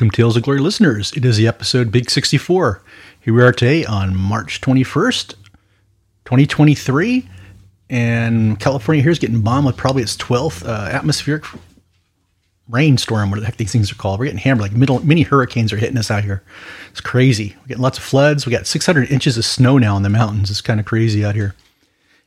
Welcome, Tales of Glory listeners. It is the episode Big 64. Here we are today on March 21st, 2023. And California here is getting bombed with probably its 12th uh, atmospheric rainstorm, whatever the heck these things are called. We're getting hammered. Like middle, mini hurricanes are hitting us out here. It's crazy. We're getting lots of floods. We got 600 inches of snow now in the mountains. It's kind of crazy out here.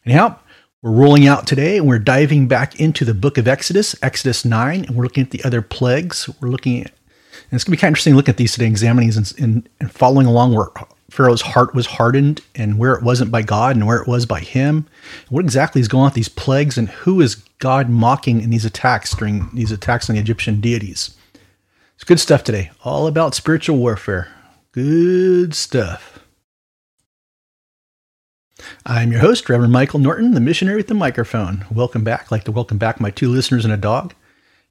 Anyhow, we're rolling out today and we're diving back into the book of Exodus, Exodus 9, and we're looking at the other plagues. We're looking at, and it's going to be kind of interesting to look at these today, examining these and, and, and following along where Pharaoh's heart was hardened and where it wasn't by God and where it was by him. What exactly is going on with these plagues and who is God mocking in these attacks during these attacks on the Egyptian deities? It's good stuff today, all about spiritual warfare. Good stuff. I'm your host, Reverend Michael Norton, the missionary with the microphone. Welcome back. I'd like to welcome back my two listeners and a dog.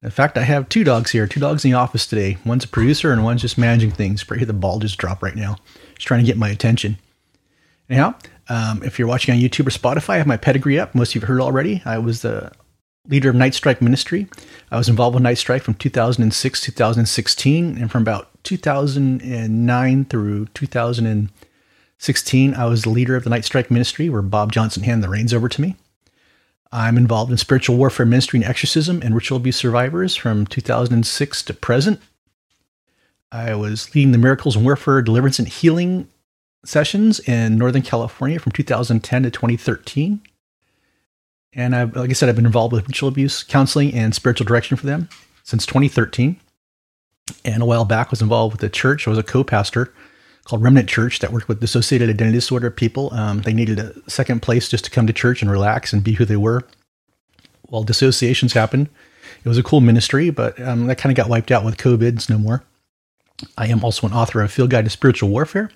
In fact, I have two dogs here, two dogs in the office today. One's a producer and one's just managing things. Pray the ball just drop right now. Just trying to get my attention. Anyhow, um, if you're watching on YouTube or Spotify, I have my pedigree up. Most of you've heard already. I was the leader of Night Strike Ministry. I was involved with Night Strike from 2006 2016, and from about 2009 through 2016, I was the leader of the Night Strike Ministry, where Bob Johnson handed the reins over to me. I'm involved in spiritual warfare ministry and exorcism and ritual abuse survivors from 2006 to present. I was leading the miracles and warfare deliverance and healing sessions in Northern California from 2010 to 2013. And I've, like I said, I've been involved with ritual abuse counseling and spiritual direction for them since 2013. And a while back was involved with the church. I was a co-pastor called Remnant Church that worked with dissociated identity disorder people. Um, they needed a second place just to come to church and relax and be who they were. While dissociations happened, it was a cool ministry, but um, that kind of got wiped out with COVID. It's no more. I am also an author of Field Guide to Spiritual Warfare,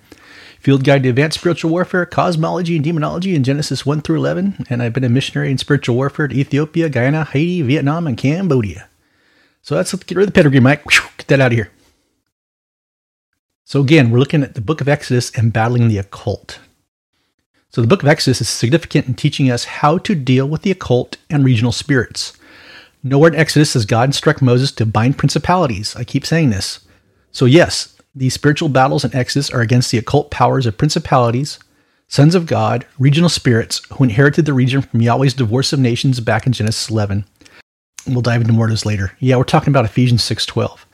Field Guide to Advanced Spiritual Warfare, Cosmology and Demonology in Genesis 1 through 11, and I've been a missionary in spiritual warfare to Ethiopia, Guyana, Haiti, Vietnam, and Cambodia. So that's get rid of the pedigree, Mike. Get that out of here. So again, we're looking at the book of Exodus and battling the occult. So the book of Exodus is significant in teaching us how to deal with the occult and regional spirits. Nowhere in Exodus does God instruct Moses to bind principalities. I keep saying this. So yes, these spiritual battles in Exodus are against the occult powers of principalities, sons of God, regional spirits who inherited the region from Yahweh's divorce of nations back in Genesis 11. We'll dive into more of this later. Yeah, we're talking about Ephesians 6:12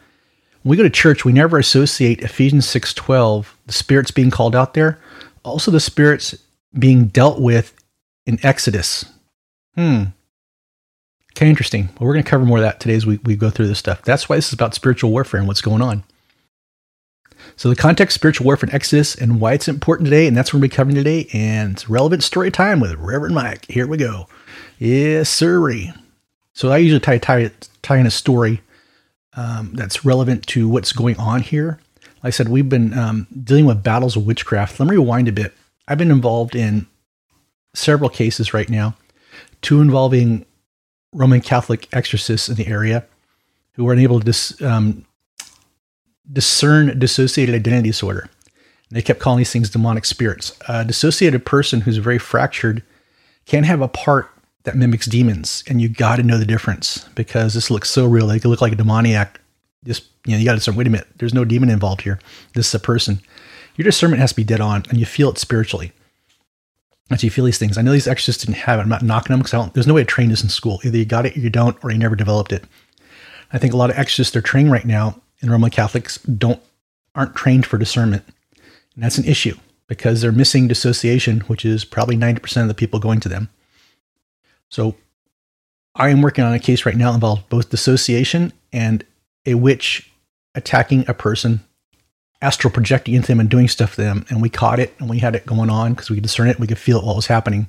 when we go to church, we never associate Ephesians 6:12, the spirits being called out there, also the spirits being dealt with in Exodus. Hmm. Okay, interesting. Well, we're going to cover more of that today as we, we go through this stuff. That's why this is about spiritual warfare and what's going on. So, the context spiritual warfare in Exodus and why it's important today, and that's what we're covering today. And it's relevant story time with Reverend Mike. Here we go. Yes, sirree. So, I usually tie, tie, tie in a story um, that's relevant to what's going on here. Like I said, we've been um, dealing with battles of witchcraft. Let me rewind a bit. I've been involved in several cases right now, two involving Roman Catholic exorcists in the area who were unable to dis, um, discern dissociated identity disorder. they kept calling these things demonic spirits. A dissociated person who's very fractured can have a part that mimics demons, and you got to know the difference because this looks so real. They could look like a demoniac. Just you know, you got to say, wait a minute, there's no demon involved here. This is a person. Your discernment has to be dead on, and you feel it spiritually. As you feel these things, I know these exorcists didn't have it. I'm not knocking them because there's no way to train this in school. Either you got it, or you don't, or you never developed it. I think a lot of exorcists they're training right now and Roman Catholics don't aren't trained for discernment, and that's an issue because they're missing dissociation, which is probably 90% of the people going to them. So I am working on a case right now that both dissociation and a witch attacking a person, astral projecting into them and doing stuff to them. And we caught it and we had it going on because we could discern it. We could feel it while it was happening.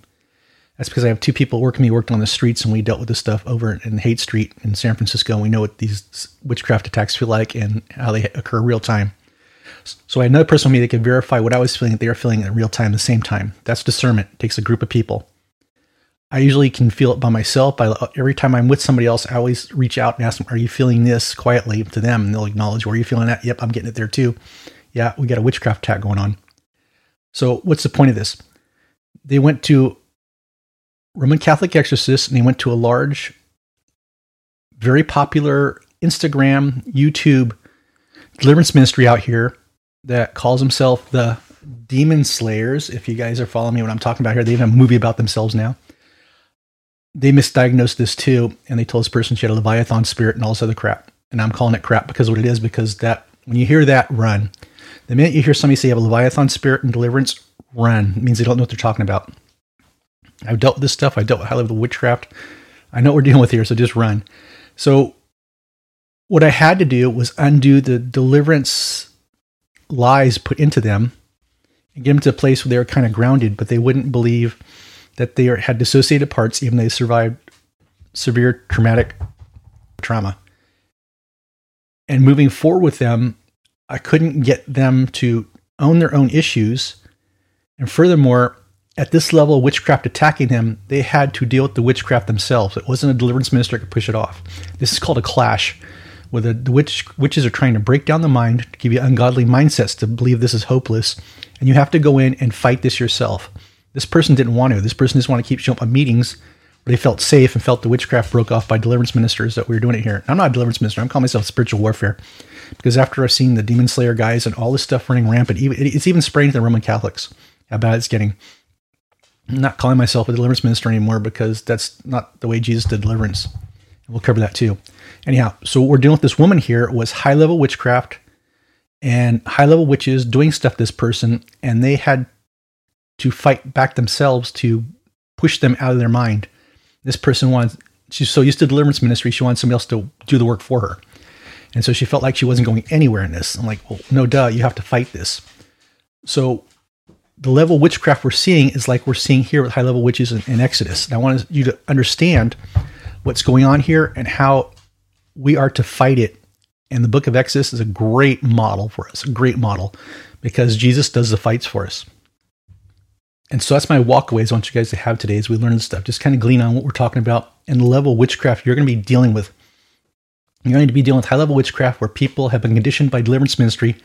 That's because I have two people working me, worked on the streets, and we dealt with this stuff over in Haight Street in San Francisco. And we know what these witchcraft attacks feel like and how they occur real time. So I had another person with me that could verify what I was feeling that they were feeling in real time, at the same time. That's discernment. It takes a group of people. I usually can feel it by myself. By every time I'm with somebody else, I always reach out and ask them, "Are you feeling this?" quietly to them, and they'll acknowledge, "Where are you feeling that?" Yep, I'm getting it there too. Yeah, we got a witchcraft attack going on. So, what's the point of this? They went to Roman Catholic exorcists, and they went to a large, very popular Instagram, YouTube deliverance ministry out here that calls himself the Demon Slayers. If you guys are following me, what I'm talking about here, they even have a movie about themselves now. They misdiagnosed this too, and they told this person she had a Leviathan spirit and all this other crap. And I'm calling it crap because what it is, because that when you hear that, run. The minute you hear somebody say you have a Leviathan spirit and deliverance, run. It means they don't know what they're talking about. I've dealt with this stuff. I dealt with high level witchcraft. I know what we're dealing with here, so just run. So what I had to do was undo the deliverance lies put into them and get them to a place where they were kind of grounded, but they wouldn't believe that they had dissociated parts, even though they survived severe traumatic trauma. And moving forward with them, I couldn't get them to own their own issues. And furthermore, at this level of witchcraft attacking him, they had to deal with the witchcraft themselves. It wasn't a deliverance minister could push it off. This is called a clash, where the, the witch, witches are trying to break down the mind, to give you ungodly mindsets to believe this is hopeless, and you have to go in and fight this yourself. This person didn't want to. This person just wanted to keep showing up at meetings where they felt safe and felt the witchcraft broke off by deliverance ministers that we were doing it here. I'm not a deliverance minister. I'm calling myself spiritual warfare because after I've seen the demon slayer guys and all this stuff running rampant, even, it's even spraying to the Roman Catholics how bad it's getting. I'm not calling myself a deliverance minister anymore because that's not the way Jesus did deliverance. We'll cover that too. Anyhow, so what we're dealing with this woman here was high level witchcraft and high level witches doing stuff this person, and they had to fight back themselves to push them out of their mind. This person wants she's so used to deliverance ministry, she wanted somebody else to do the work for her. And so she felt like she wasn't going anywhere in this. I'm like, well, no, duh, you have to fight this. So the level witchcraft we're seeing is like we're seeing here with high level witches in, in Exodus. And I want you to understand what's going on here and how we are to fight it. And the book of Exodus is a great model for us, a great model, because Jesus does the fights for us. And so that's my walkaways I want you guys to have today as we learn this stuff. Just kind of glean on what we're talking about and the level of witchcraft you're going to be dealing with. You're going to be dealing with high level witchcraft where people have been conditioned by deliverance ministry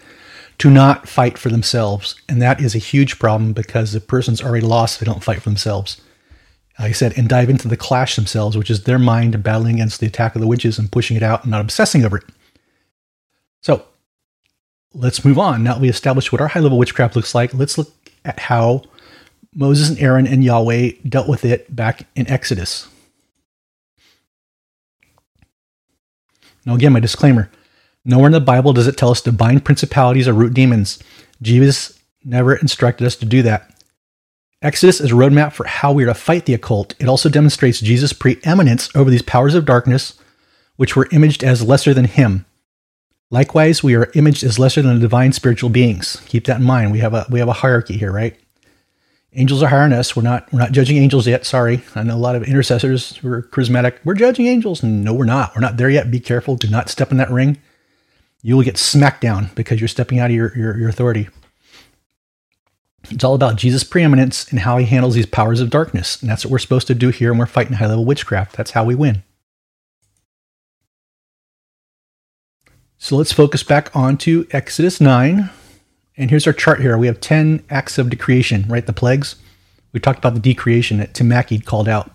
to not fight for themselves. And that is a huge problem because the person's already lost if they don't fight for themselves. Like I said, and dive into the clash themselves, which is their mind battling against the attack of the witches and pushing it out and not obsessing over it. So let's move on. Now we established what our high level witchcraft looks like, let's look at how Moses and Aaron and Yahweh dealt with it back in Exodus. Now, again, my disclaimer nowhere in the Bible does it tell us to bind principalities or root demons. Jesus never instructed us to do that. Exodus is a roadmap for how we are to fight the occult. It also demonstrates Jesus' preeminence over these powers of darkness, which were imaged as lesser than him. Likewise, we are imaged as lesser than the divine spiritual beings. Keep that in mind. We have a we have a hierarchy here, right? Angels are us. We're not we're not judging angels yet. Sorry. I know a lot of intercessors who are charismatic. We're judging angels. No, we're not. We're not there yet. Be careful. Do not step in that ring. You will get smacked down because you're stepping out of your, your, your authority. It's all about Jesus' preeminence and how he handles these powers of darkness. And that's what we're supposed to do here, and we're fighting high level witchcraft. That's how we win. So let's focus back onto Exodus 9. And here's our chart here. We have 10 acts of decreation, right? The plagues. We talked about the decreation that Tim Mackie called out.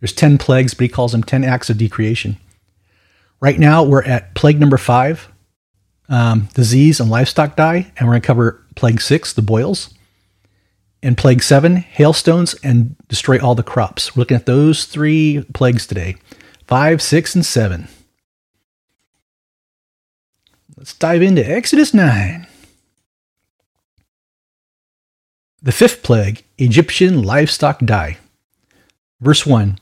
There's 10 plagues, but he calls them 10 acts of decreation. Right now, we're at plague number five, um, disease and livestock die, and we're going to cover plague six, the boils, and plague seven, hailstones, and destroy all the crops. We're looking at those three plagues today five, six, and seven. Let's dive into Exodus 9. The fifth plague, Egyptian livestock die. Verse 1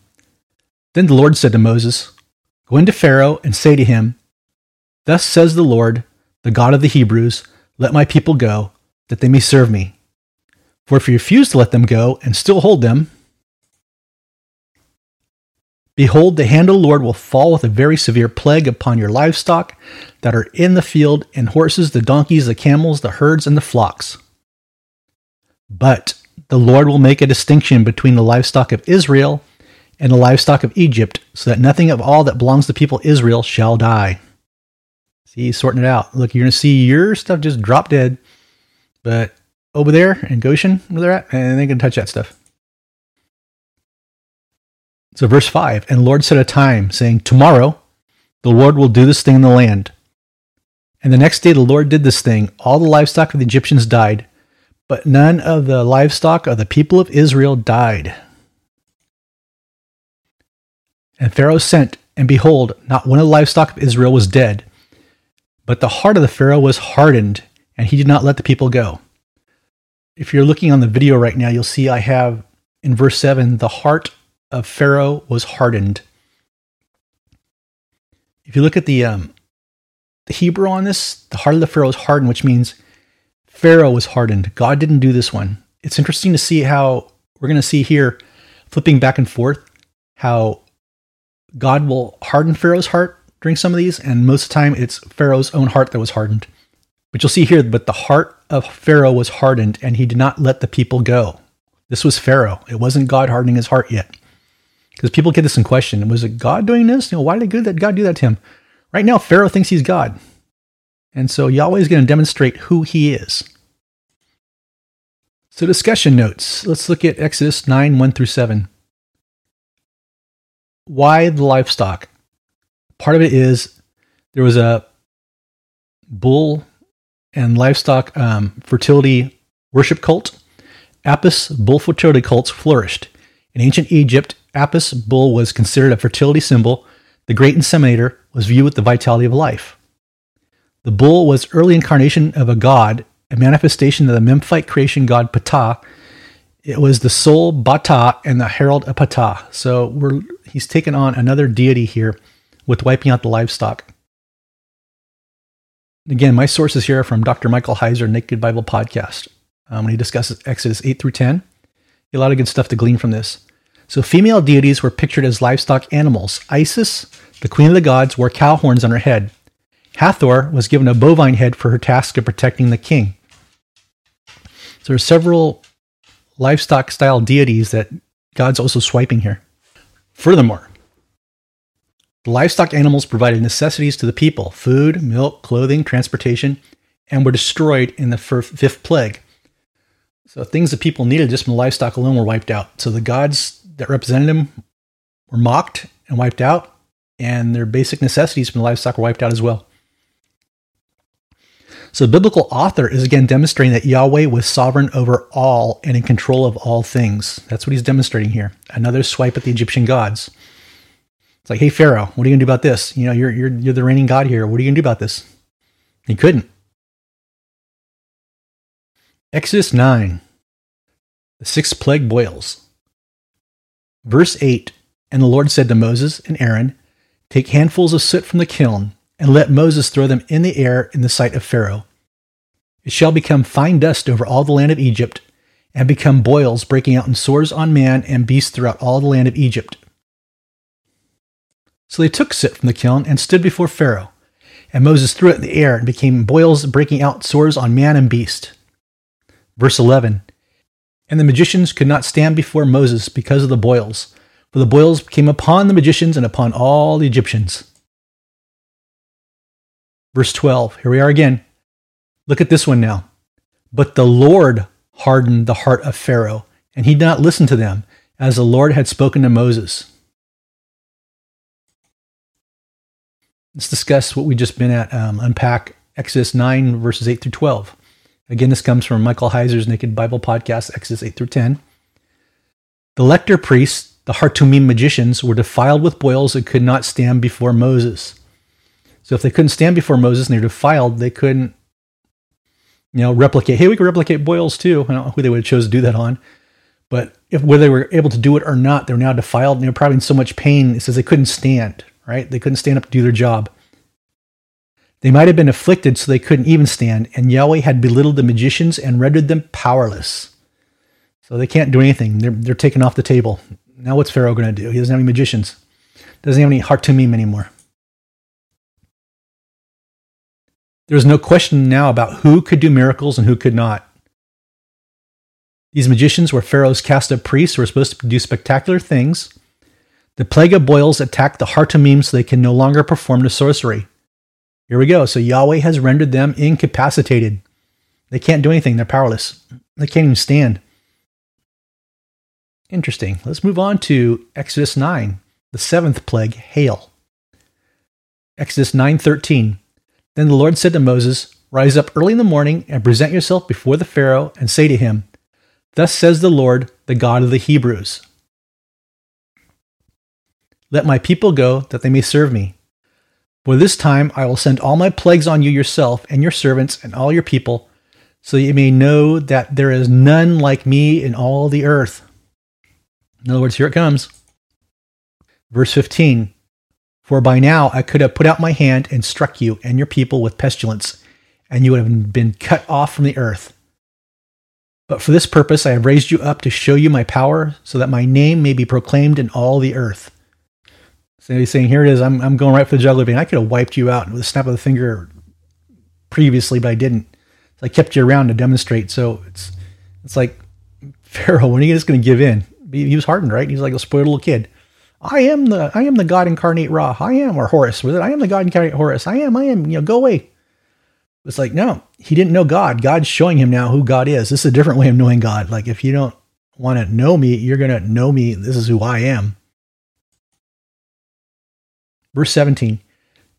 Then the Lord said to Moses, Go into Pharaoh and say to him, Thus says the Lord, the God of the Hebrews, Let my people go, that they may serve me. For if you refuse to let them go and still hold them, behold, the hand of the Lord will fall with a very severe plague upon your livestock that are in the field, and horses, the donkeys, the camels, the herds, and the flocks. But the Lord will make a distinction between the livestock of Israel and the livestock of Egypt, so that nothing of all that belongs to the people Israel shall die. See, he's sorting it out. Look, you're going to see your stuff just drop dead, but over there in Goshen, where they're at, and they can touch that stuff. So, verse 5 And Lord set a time, saying, Tomorrow the Lord will do this thing in the land. And the next day the Lord did this thing. All the livestock of the Egyptians died, but none of the livestock of the people of Israel died. And Pharaoh sent, and behold, not one of the livestock of Israel was dead. But the heart of the Pharaoh was hardened, and he did not let the people go. If you're looking on the video right now, you'll see I have in verse 7 the heart of Pharaoh was hardened. If you look at the, um, the Hebrew on this, the heart of the Pharaoh is hardened, which means Pharaoh was hardened. God didn't do this one. It's interesting to see how we're going to see here, flipping back and forth, how God will harden Pharaoh's heart during some of these, and most of the time it's Pharaoh's own heart that was hardened. But you'll see here, but the heart of Pharaoh was hardened, and he did not let the people go. This was Pharaoh. It wasn't God hardening his heart yet. Because people get this in question. Was it God doing this? You know, why did God do that to him? Right now, Pharaoh thinks he's God. And so Yahweh is going to demonstrate who he is. So, discussion notes. Let's look at Exodus 9 1 through 7. Why the livestock? Part of it is there was a bull and livestock um, fertility worship cult. Apis bull fertility cults flourished. In ancient Egypt, Apis bull was considered a fertility symbol. The great inseminator was viewed with the vitality of life. The bull was early incarnation of a god, a manifestation of the Memphite creation god Ptah, it was the soul Bata and the herald of Ptah. So we're he's taken on another deity here with wiping out the livestock. Again, my sources here are from Dr. Michael Heiser, Naked Bible Podcast, um, when he discusses Exodus 8 through 10. A lot of good stuff to glean from this. So, female deities were pictured as livestock animals. Isis, the queen of the gods, wore cow horns on her head. Hathor was given a bovine head for her task of protecting the king. So, there are several livestock style deities that God's also swiping here. Furthermore, the livestock animals provided necessities to the people food, milk, clothing, transportation, and were destroyed in the fifth plague. So things that people needed just from the livestock alone were wiped out. So the gods that represented them were mocked and wiped out, and their basic necessities from the livestock were wiped out as well. So biblical author is again demonstrating that Yahweh was sovereign over all and in control of all things. That's what he's demonstrating here. Another swipe at the Egyptian gods. It's like, hey Pharaoh, what are you gonna do about this? You know, you're you're you're the reigning god here. What are you gonna do about this? He couldn't. Exodus 9. The sixth plague boils. Verse 8 And the Lord said to Moses and Aaron, Take handfuls of soot from the kiln and let Moses throw them in the air in the sight of Pharaoh. It shall become fine dust over all the land of Egypt, and become boils breaking out in sores on man and beast throughout all the land of Egypt. So they took soot from the kiln and stood before Pharaoh. And Moses threw it in the air and became boils breaking out sores on man and beast. Verse 11 And the magicians could not stand before Moses because of the boils, for the boils came upon the magicians and upon all the Egyptians. Verse 12, here we are again. Look at this one now. But the Lord hardened the heart of Pharaoh, and he did not listen to them, as the Lord had spoken to Moses. Let's discuss what we've just been at, um, unpack Exodus 9, verses 8 through 12. Again, this comes from Michael Heiser's Naked Bible Podcast, Exodus 8 through 10. The lector priests, the Hartumim magicians, were defiled with boils and could not stand before Moses. So if they couldn't stand before Moses and they're defiled, they couldn't, you know, replicate. Hey, we could replicate boils too. I don't know who they would have chose to do that on. But if whether they were able to do it or not, they're now defiled and they're probably in so much pain. It says they couldn't stand, right? They couldn't stand up to do their job. They might have been afflicted so they couldn't even stand, and Yahweh had belittled the magicians and rendered them powerless. So they can't do anything. They're, they're taken off the table. Now what's Pharaoh going to do? He doesn't have any magicians. Doesn't have any Hartumim anymore. There was no question now about who could do miracles and who could not. These magicians were Pharaoh's cast of priests who were supposed to do spectacular things. The plague of boils attacked the Hartumim so they can no longer perform the sorcery. Here we go. So Yahweh has rendered them incapacitated. They can't do anything. They're powerless. They can't even stand. Interesting. Let's move on to Exodus 9, the seventh plague, hail. Exodus 9:13. Then the Lord said to Moses, Rise up early in the morning and present yourself before the Pharaoh and say to him, Thus says the Lord, the God of the Hebrews Let my people go, that they may serve me. For this time I will send all my plagues on you yourself and your servants and all your people, so that you may know that there is none like me in all the earth. In other words, here it comes. Verse 15 For by now I could have put out my hand and struck you and your people with pestilence, and you would have been cut off from the earth. But for this purpose I have raised you up to show you my power, so that my name may be proclaimed in all the earth. So he's saying, Here it is, I'm, I'm going right for the jugular vein. I could have wiped you out with a snap of the finger previously, but I didn't. So I kept you around to demonstrate. So it's it's like Pharaoh, when are you just going to give in? He was hardened, right? He's like a spoiled little kid. I am the I am the God incarnate Ra. I am or Horus with it. I am the God incarnate Horus. I am. I am. You know, go away. It's like no, he didn't know God. God's showing him now who God is. This is a different way of knowing God. Like if you don't want to know me, you're gonna know me. This is who I am. Verse 17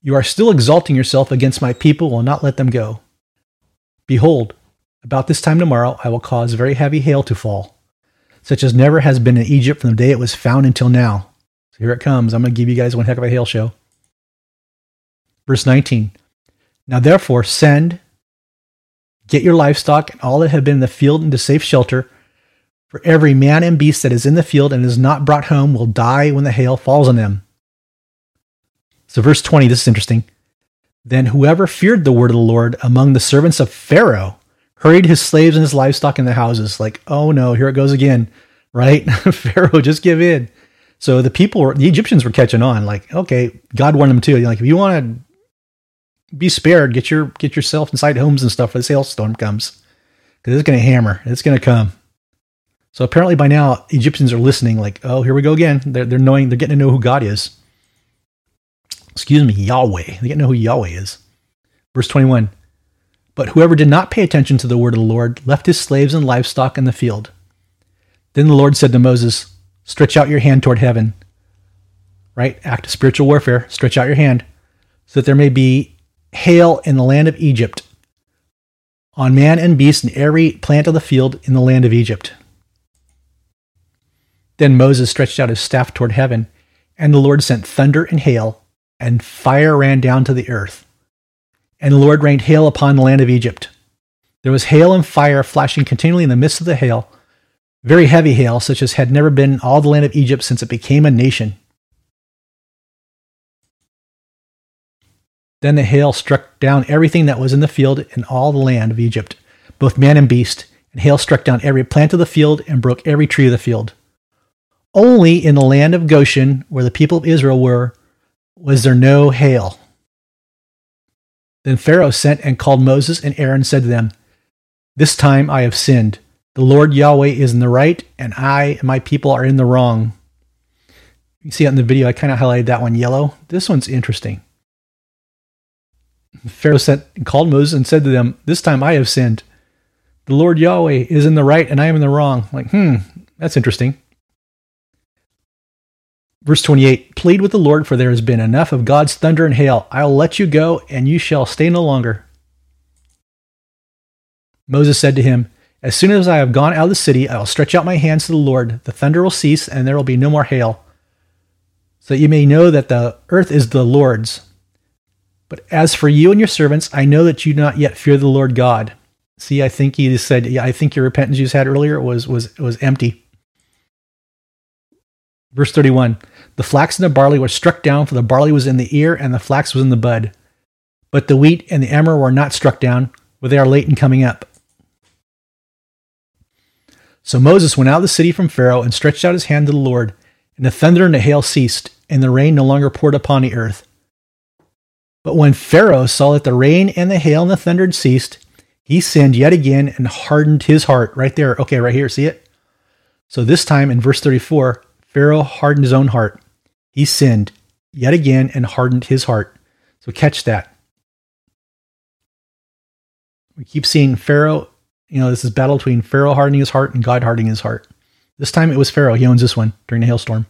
You are still exalting yourself against my people, will not let them go. Behold, about this time tomorrow I will cause very heavy hail to fall, such as never has been in Egypt from the day it was found until now. So here it comes. I'm going to give you guys one heck of a hail show. Verse 19 Now therefore send, get your livestock and all that have been in the field into safe shelter. For every man and beast that is in the field and is not brought home will die when the hail falls on them. So, verse 20, this is interesting. Then whoever feared the word of the Lord among the servants of Pharaoh hurried his slaves and his livestock in the houses. Like, oh no, here it goes again, right? Pharaoh, just give in. So the people, the Egyptians were catching on. Like, okay, God warned them too. Like, if you want to be spared, get your get yourself inside homes and stuff for this hailstorm comes, because it's going to hammer. It's going to come. So apparently by now Egyptians are listening. Like, oh, here we go again. They're they're knowing. They're getting to know who God is excuse me, Yahweh. They get to know who Yahweh is. Verse 21 But whoever did not pay attention to the word of the Lord left his slaves and livestock in the field. Then the Lord said to Moses, Stretch out your hand toward heaven. Right? Act of spiritual warfare. Stretch out your hand so that there may be hail in the land of Egypt on man and beast and every plant of the field in the land of Egypt. Then Moses stretched out his staff toward heaven, and the Lord sent thunder and hail and fire ran down to the earth. And the Lord rained hail upon the land of Egypt. There was hail and fire flashing continually in the midst of the hail, very heavy hail, such as had never been in all the land of Egypt since it became a nation. Then the hail struck down everything that was in the field in all the land of Egypt, both man and beast, and hail struck down every plant of the field and broke every tree of the field. Only in the land of Goshen, where the people of Israel were, was there no hail? Then Pharaoh sent and called Moses and Aaron and said to them, This time I have sinned. The Lord Yahweh is in the right, and I and my people are in the wrong. You see in the video, I kind of highlighted that one yellow. This one's interesting. Pharaoh sent called Moses and said to them, This time I have sinned. The Lord Yahweh is in the right, and I am in the wrong. like, hmm, that's interesting. Verse 28 Plead with the Lord, for there has been enough of God's thunder and hail. I'll let you go, and you shall stay no longer. Moses said to him, As soon as I have gone out of the city, I will stretch out my hands to the Lord. The thunder will cease, and there will be no more hail, so that you may know that the earth is the Lord's. But as for you and your servants, I know that you do not yet fear the Lord God. See, I think he said, yeah, I think your repentance you had earlier was was was empty. Verse 31 The flax and the barley were struck down, for the barley was in the ear and the flax was in the bud. But the wheat and the emmer were not struck down, for they are late in coming up. So Moses went out of the city from Pharaoh and stretched out his hand to the Lord, and the thunder and the hail ceased, and the rain no longer poured upon the earth. But when Pharaoh saw that the rain and the hail and the thunder had ceased, he sinned yet again and hardened his heart. Right there. Okay, right here. See it? So this time in verse 34, Pharaoh hardened his own heart. He sinned yet again and hardened his heart. So catch that. We keep seeing Pharaoh, you know, this is battle between Pharaoh hardening his heart and God hardening his heart. This time it was Pharaoh. He owns this one during the hailstorm.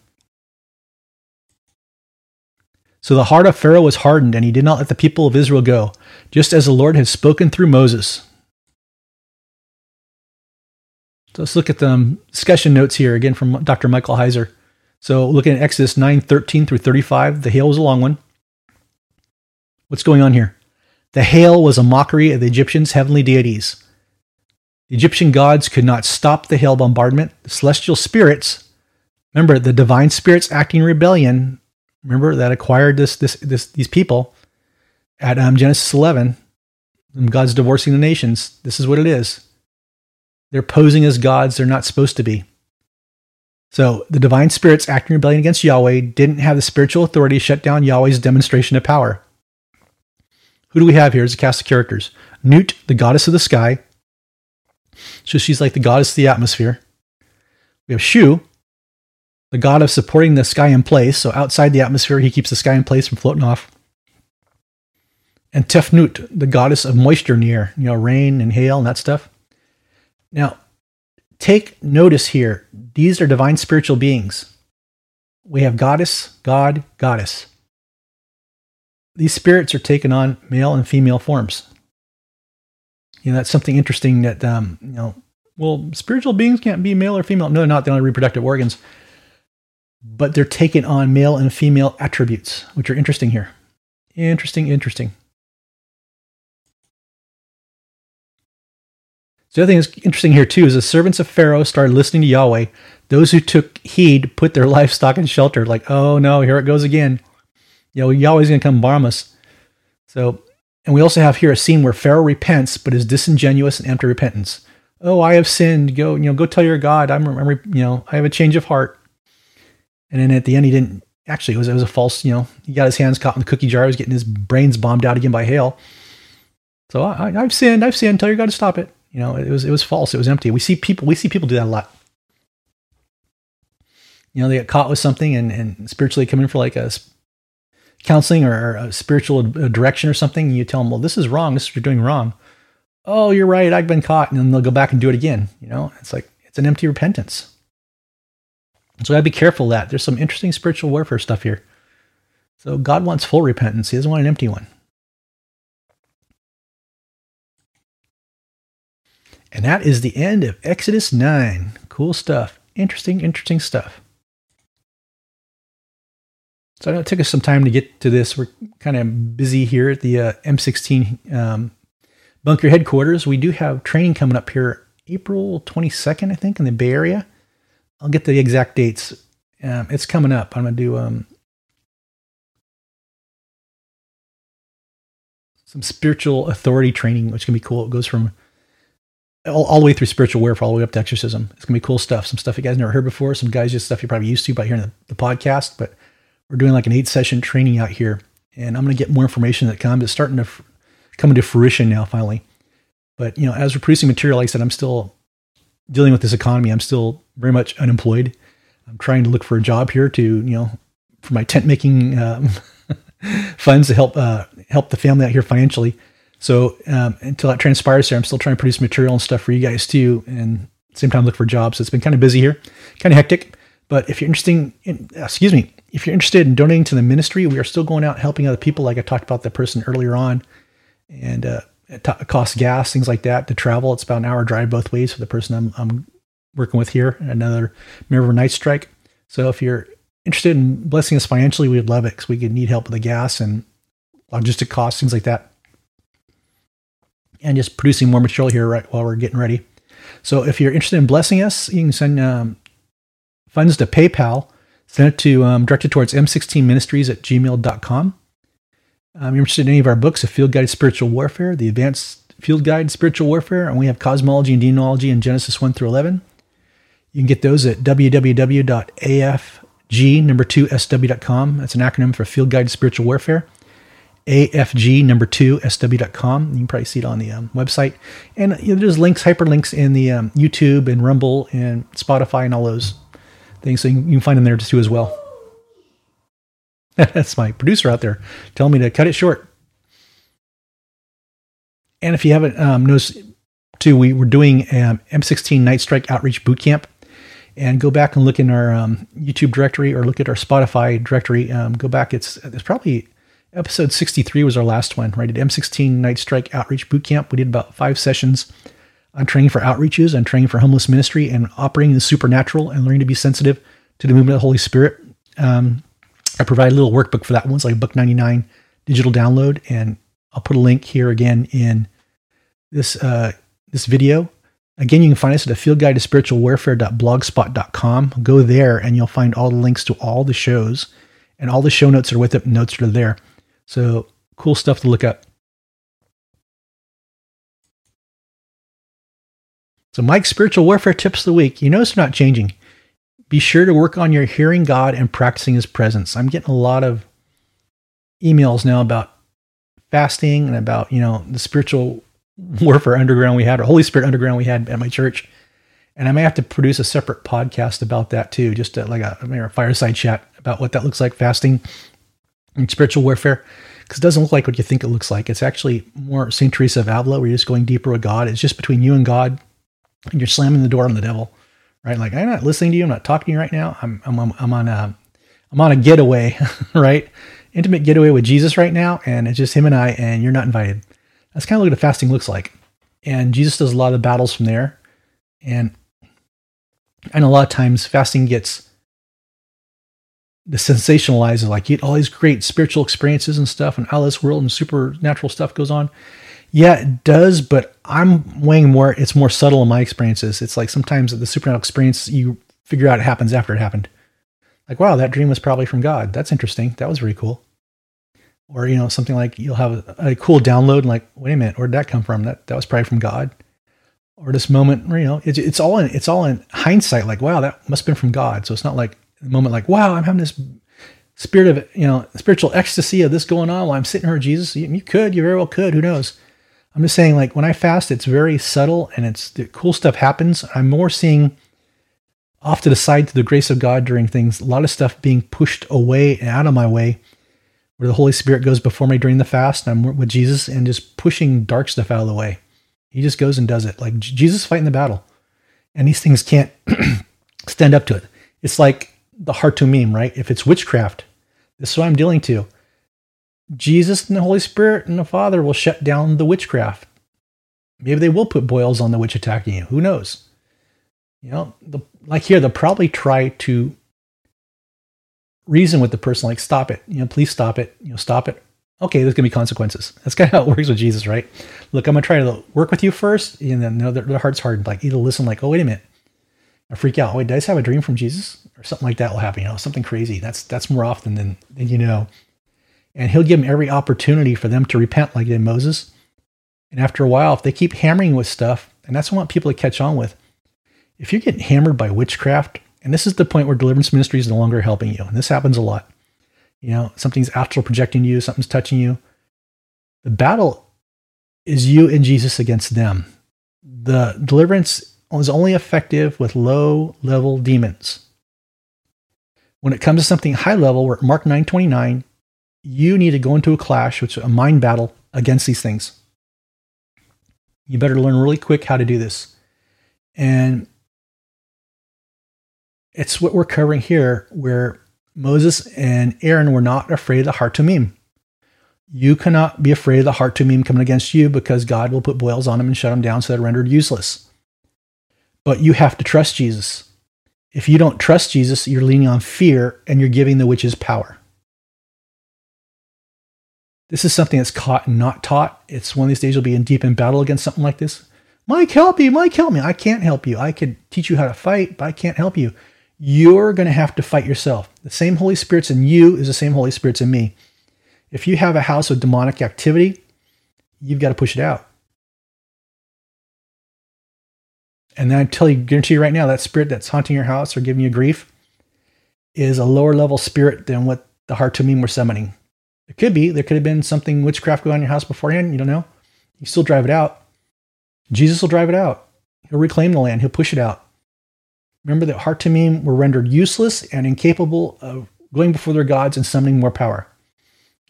So the heart of Pharaoh was hardened, and he did not let the people of Israel go, just as the Lord had spoken through Moses. So let's look at the um, discussion notes here again from Dr. Michael Heiser. So looking at Exodus 9 13 through 35, the hail was a long one. What's going on here? The hail was a mockery of the Egyptians' heavenly deities. The Egyptian gods could not stop the hail bombardment. The celestial spirits, remember the divine spirits acting in rebellion, remember that acquired this this, this these people at um, Genesis 11. God's divorcing the nations. This is what it is. They're posing as gods they're not supposed to be. So the divine spirits acting in rebellion against Yahweh didn't have the spiritual authority to shut down Yahweh's demonstration of power. Who do we have here as a cast of characters? Nut, the goddess of the sky. So she's like the goddess of the atmosphere. We have Shu, the god of supporting the sky in place. So outside the atmosphere, he keeps the sky in place from floating off. And Tefnut, the goddess of moisture air, you know, rain and hail and that stuff. Now, take notice here. These are divine spiritual beings. We have goddess, god, goddess. These spirits are taking on male and female forms. Know, that's something interesting that, um, you know, well, spiritual beings can't be male or female. No, they're not. They only reproductive organs. But they're taking on male and female attributes, which are interesting here. Interesting, interesting. the other thing that's interesting here too is the servants of Pharaoh started listening to Yahweh. Those who took heed put their livestock in shelter. Like, oh no, here it goes again. You know, Yahweh's going to come bomb us. So, and we also have here a scene where Pharaoh repents, but is disingenuous and empty repentance. Oh, I have sinned. Go, you know, go tell your God. I'm, I'm you know, I have a change of heart. And then at the end, he didn't. Actually, it was it was a false. You know, he got his hands caught in the cookie jar. He was getting his brains bombed out again by hail. So I, I've sinned. I've sinned. Tell your God to stop it. You know, it was it was false. It was empty. We see people we see people do that a lot. You know, they get caught with something and, and spiritually come in for like a counseling or a spiritual direction or something. You tell them, well, this is wrong. This is you're doing wrong. Oh, you're right. I've been caught. And then they'll go back and do it again. You know, it's like, it's an empty repentance. So I gotta be careful that there's some interesting spiritual warfare stuff here. So God wants full repentance. He doesn't want an empty one. And that is the end of Exodus 9. Cool stuff. Interesting, interesting stuff. So I know it took us some time to get to this. We're kind of busy here at the uh, M16 um, bunker headquarters. We do have training coming up here April 22nd, I think, in the Bay Area. I'll get the exact dates. Um, it's coming up. I'm going to do um, some spiritual authority training, which can be cool. It goes from all, all, the way through spiritual warfare, all the way up to exorcism. It's gonna be cool stuff. Some stuff you guys never heard before. Some guys just stuff you're probably used to by hearing the, the podcast. But we're doing like an eight session training out here, and I'm gonna get more information that comes. It's starting to f- come into fruition now, finally. But you know, as we're producing material, like I said, I'm still dealing with this economy. I'm still very much unemployed. I'm trying to look for a job here to you know for my tent making um, funds to help uh, help the family out here financially. So um, until that transpires here, I'm still trying to produce material and stuff for you guys too, and same time look for jobs. So it's been kind of busy here, kind of hectic. But if you're interested, in, excuse me, if you're interested in donating to the ministry, we are still going out helping other people. Like I talked about the person earlier on, and uh, it, it costs gas, things like that to travel. It's about an hour drive both ways for the person I'm, I'm working with here, another member of Night Strike. So if you're interested in blessing us financially, we'd love it because we could need help with the gas and logistic costs, things like that and just producing more material here right while we're getting ready. So if you're interested in blessing us, you can send um, funds to PayPal. Send it to um, directed towards m16ministries at gmail.com. Um, you're interested in any of our books, A Field Guide Spiritual Warfare, The Advanced Field Guide Spiritual Warfare, and we have Cosmology and Demonology in Genesis 1 through 11. You can get those at www.afg number 2sw.com. That's an acronym for Field Guide Spiritual Warfare. AFG number two SW.com. You can probably see it on the um, website. And you know, there's links, hyperlinks in the um, YouTube and Rumble and Spotify and all those things. So you can, find them there too as well. That's my producer out there telling me to cut it short. And if you haven't um, noticed, too, we were doing um, M16 Night Strike Outreach Boot Camp. And go back and look in our um, YouTube directory or look at our Spotify directory. Um, go back. It's it's probably episode 63 was our last one. Right at M16 Night Strike Outreach Boot Camp. We did about five sessions on training for outreaches and training for homeless ministry and operating the supernatural and learning to be sensitive to the movement of the Holy Spirit. Um, I provide a little workbook for that one. It's like a buck 99 digital download. And I'll put a link here again in this, uh, this video. Again, you can find us at a field guide to spiritual warfare.blogspot.com. Go there and you'll find all the links to all the shows and all the show notes are with it. Notes are there. So cool stuff to look up. So, Mike's spiritual warfare tips of the week. You they're not changing. Be sure to work on your hearing God and practicing His presence. I'm getting a lot of emails now about fasting and about you know the spiritual warfare underground we had, or Holy Spirit underground we had at my church. And I may have to produce a separate podcast about that too, just to, like a, a fireside chat about what that looks like, fasting and spiritual warfare because it doesn't look like what you think it looks like. It's actually more St. Teresa of Avila, where you're just going deeper with God. It's just between you and God and you're slamming the door on the devil, right? Like I'm not listening to you. I'm not talking to you right now. I'm I'm I'm on a I'm on a getaway, right? Intimate getaway with Jesus right now, and it's just him and I, and you're not invited. That's kind of what fasting looks like. And Jesus does a lot of battles from there. And and a lot of times fasting gets the sensationalized like you get all these great spiritual experiences and stuff and all this world and supernatural stuff goes on. Yeah, it does, but I'm weighing more. It's more subtle in my experiences. It's like sometimes the supernatural experience you figure out it happens after it happened. Like, wow, that dream was probably from God. That's interesting. That was very cool. Or you know, something like you'll have a, a cool download, and like, wait a minute, where did that come from? That that was probably from God. Or this moment, you know, it's it's all in it's all in hindsight. Like, wow, that must have been from God. So it's not like a moment like, wow, I'm having this spirit of you know spiritual ecstasy of this going on while I'm sitting here with Jesus. You, you could, you very well could. Who knows? I'm just saying, like when I fast, it's very subtle and it's the cool stuff happens. I'm more seeing off to the side to the grace of God during things, a lot of stuff being pushed away and out of my way, where the Holy Spirit goes before me during the fast. And I'm with Jesus and just pushing dark stuff out of the way. He just goes and does it. Like Jesus fighting the battle. And these things can't stand up to it. It's like the Hartumim, right? If it's witchcraft, this is what I'm dealing to. Jesus and the Holy Spirit and the Father will shut down the witchcraft. Maybe they will put boils on the witch attacking you. Who knows? You know, the, like here, they'll probably try to reason with the person, like, stop it. You know, please stop it. You know, stop it. Okay, there's going to be consequences. That's kind of how it works with Jesus, right? Look, I'm going to try to work with you first. And then you know, their, their heart's hardened. Like, either listen, like, oh, wait a minute. I freak out. Wait, did I just have a dream from Jesus? Or something like that will happen. You know, something crazy. That's that's more often than, than you know and he'll give them every opportunity for them to repent like did Moses. And after a while, if they keep hammering with stuff, and that's what I want people to catch on with. If you're getting hammered by witchcraft, and this is the point where deliverance ministry is no longer helping you, and this happens a lot. You know, something's astral projecting you, something's touching you. The battle is you and Jesus against them. The deliverance is only effective with low level demons. When it comes to something high level, where Mark 929 you need to go into a clash, which is a mind battle against these things. You better learn really quick how to do this. And it's what we're covering here, where Moses and Aaron were not afraid of the Hartumim. You cannot be afraid of the Hartumim coming against you because God will put boils on them and shut them down so they're rendered useless. But you have to trust Jesus. If you don't trust Jesus, you're leaning on fear and you're giving the witches power. This is something that's caught and not taught. It's one of these days you'll be in deep in battle against something like this. Mike, help me. Mike, help me. I can't help you. I could teach you how to fight, but I can't help you. You're going to have to fight yourself. The same Holy Spirit's in you is the same Holy Spirit's in me. If you have a house of demonic activity, you've got to push it out. And then I tell you, guarantee you right now, that spirit that's haunting your house or giving you grief is a lower level spirit than what the Hartumim were summoning. It could be. There could have been something witchcraft going on in your house beforehand. You don't know. You still drive it out. Jesus will drive it out. He'll reclaim the land. He'll push it out. Remember that Hartumim were rendered useless and incapable of going before their gods and summoning more power.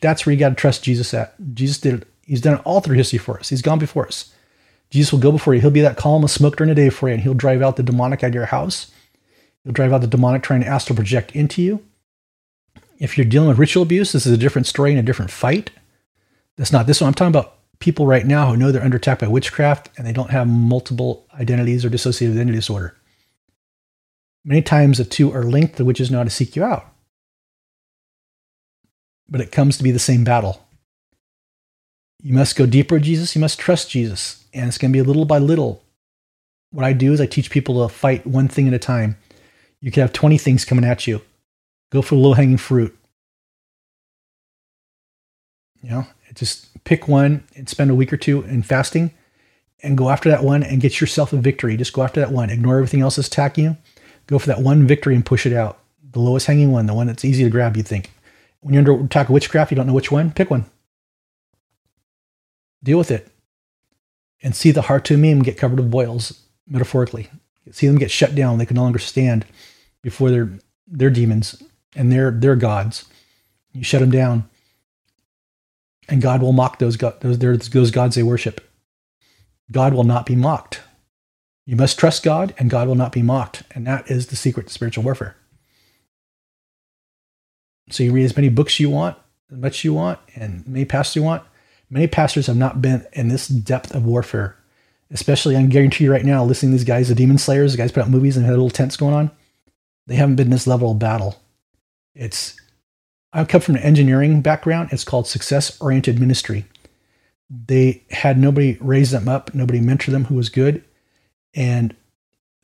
That's where you got to trust Jesus at. Jesus did it. He's done it all through history for us. He's gone before us. Jesus will go before you. He'll be that column of smoke during the day for you, and he'll drive out the demonic out of your house. He'll drive out the demonic trying to astral project into you. If you're dealing with ritual abuse, this is a different story and a different fight. That's not this one. I'm talking about people right now who know they're under attack by witchcraft and they don't have multiple identities or dissociative identity disorder. Many times the two are linked, the witches know how to seek you out. But it comes to be the same battle. You must go deeper Jesus, you must trust Jesus. And it's going to be little by little. What I do is I teach people to fight one thing at a time. You could have 20 things coming at you. Go for the low hanging fruit. You know, just pick one and spend a week or two in fasting and go after that one and get yourself a victory. Just go after that one. Ignore everything else that's attacking you. Go for that one victory and push it out. The lowest hanging one, the one that's easy to grab, you think. When you're under attack of witchcraft, you don't know which one, pick one. Deal with it. And see the Hartumim get covered with boils, metaphorically. See them get shut down. They can no longer stand before their their demons and their their gods. You shut them down and God will mock those, those, those gods they worship. God will not be mocked. You must trust God, and God will not be mocked. And that is the secret to spiritual warfare. So you read as many books you want, as much you want, and many pastors you want. Many pastors have not been in this depth of warfare. Especially, I guarantee you right now, listening to these guys, the demon slayers, the guys put out movies and had little tents going on. They haven't been in this level of battle. It's I come from an engineering background. It's called success oriented ministry. They had nobody raise them up, nobody mentor them who was good. And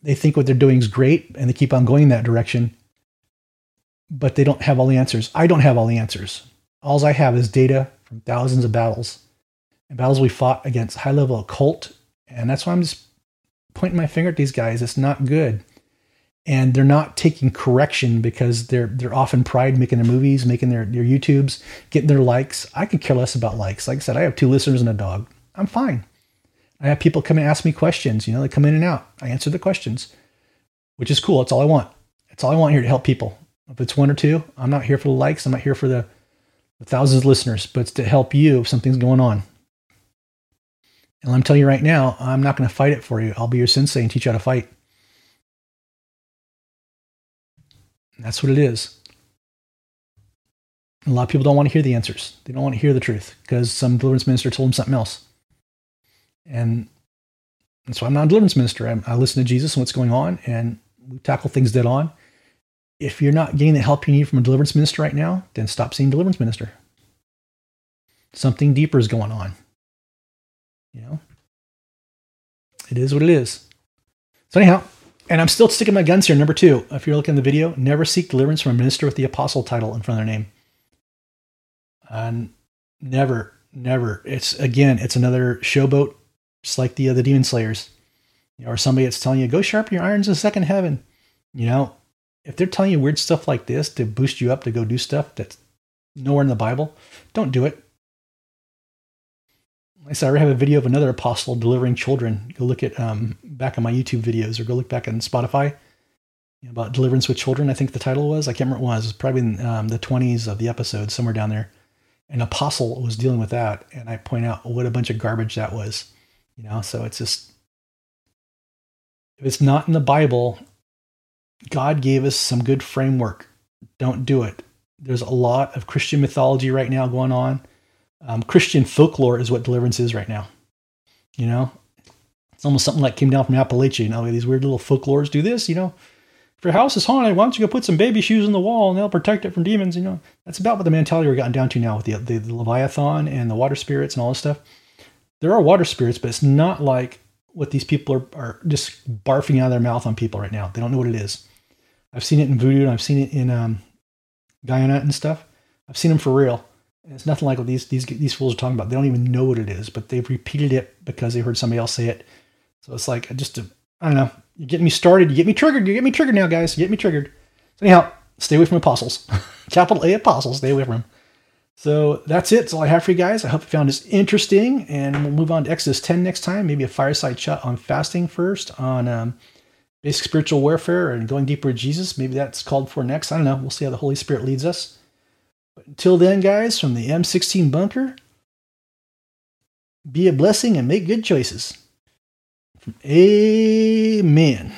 they think what they're doing is great and they keep on going in that direction. But they don't have all the answers. I don't have all the answers. All I have is data from thousands of battles and battles we fought against high level occult. And that's why I'm just pointing my finger at these guys. It's not good and they're not taking correction because they're they're off in pride making their movies, making their their YouTubes, getting their likes. I could care less about likes. Like I said, I have two listeners and a dog. I'm fine. I have people come and ask me questions. You know, they come in and out. I answer the questions, which is cool. That's all I want. That's all I want here to help people. If it's one or two, I'm not here for the likes. I'm not here for the, the thousands of listeners, but it's to help you if something's going on. And I'm telling you right now, I'm not going to fight it for you. I'll be your sensei and teach you how to fight. That's what it is. A lot of people don't want to hear the answers. They don't want to hear the truth because some deliverance minister told them something else. And that's why I'm not a deliverance minister. I, I listen to Jesus and what's going on, and we tackle things dead on. If you're not getting the help you need from a deliverance minister right now, then stop seeing deliverance minister. Something deeper is going on. You know, it is what it is. So anyhow, and I'm still sticking my guns here. Number two, if you're looking at the video, never seek deliverance from a minister with the apostle title in front of their name. And never, never. It's again, it's another showboat, just like the uh, the demon slayers, you know, or somebody that's telling you go sharpen your irons in second heaven. You know, if they're telling you weird stuff like this to boost you up to go do stuff that's nowhere in the Bible, don't do it. I said I have a video of another apostle delivering children. Go look at um, back on my YouTube videos, or go look back on Spotify about deliverance with children. I think the title was. I can't remember what it was. It was probably in um, the twenties of the episode, somewhere down there. An apostle was dealing with that, and I point out what a bunch of garbage that was. You know, so it's just if it's not in the Bible, God gave us some good framework. Don't do it. There's a lot of Christian mythology right now going on um, Christian folklore is what deliverance is right now. You know, it's almost something like came down from Appalachia. You know, these weird little folklores do this. You know, if your house is haunted, why don't you go put some baby shoes in the wall and they'll protect it from demons? You know, that's about what the mentality we're gotten down to now with the, the, the Leviathan and the water spirits and all this stuff. There are water spirits, but it's not like what these people are, are just barfing out of their mouth on people right now. They don't know what it is. I've seen it in voodoo and I've seen it in um, Guyana and stuff. I've seen them for real. It's nothing like what these these these fools are talking about. They don't even know what it is, but they've repeated it because they heard somebody else say it. So it's like just I don't know. You get me started. You get me triggered. You get me triggered now, guys. You get me triggered. So anyhow, stay away from apostles. Capital A apostles. Stay away from them. So that's it. That's all I have for you guys. I hope you found this interesting, and we'll move on to Exodus 10 next time. Maybe a fireside chat on fasting first, on um, basic spiritual warfare, and going deeper with Jesus. Maybe that's called for next. I don't know. We'll see how the Holy Spirit leads us. Until then, guys, from the M16 bunker, be a blessing and make good choices. Amen.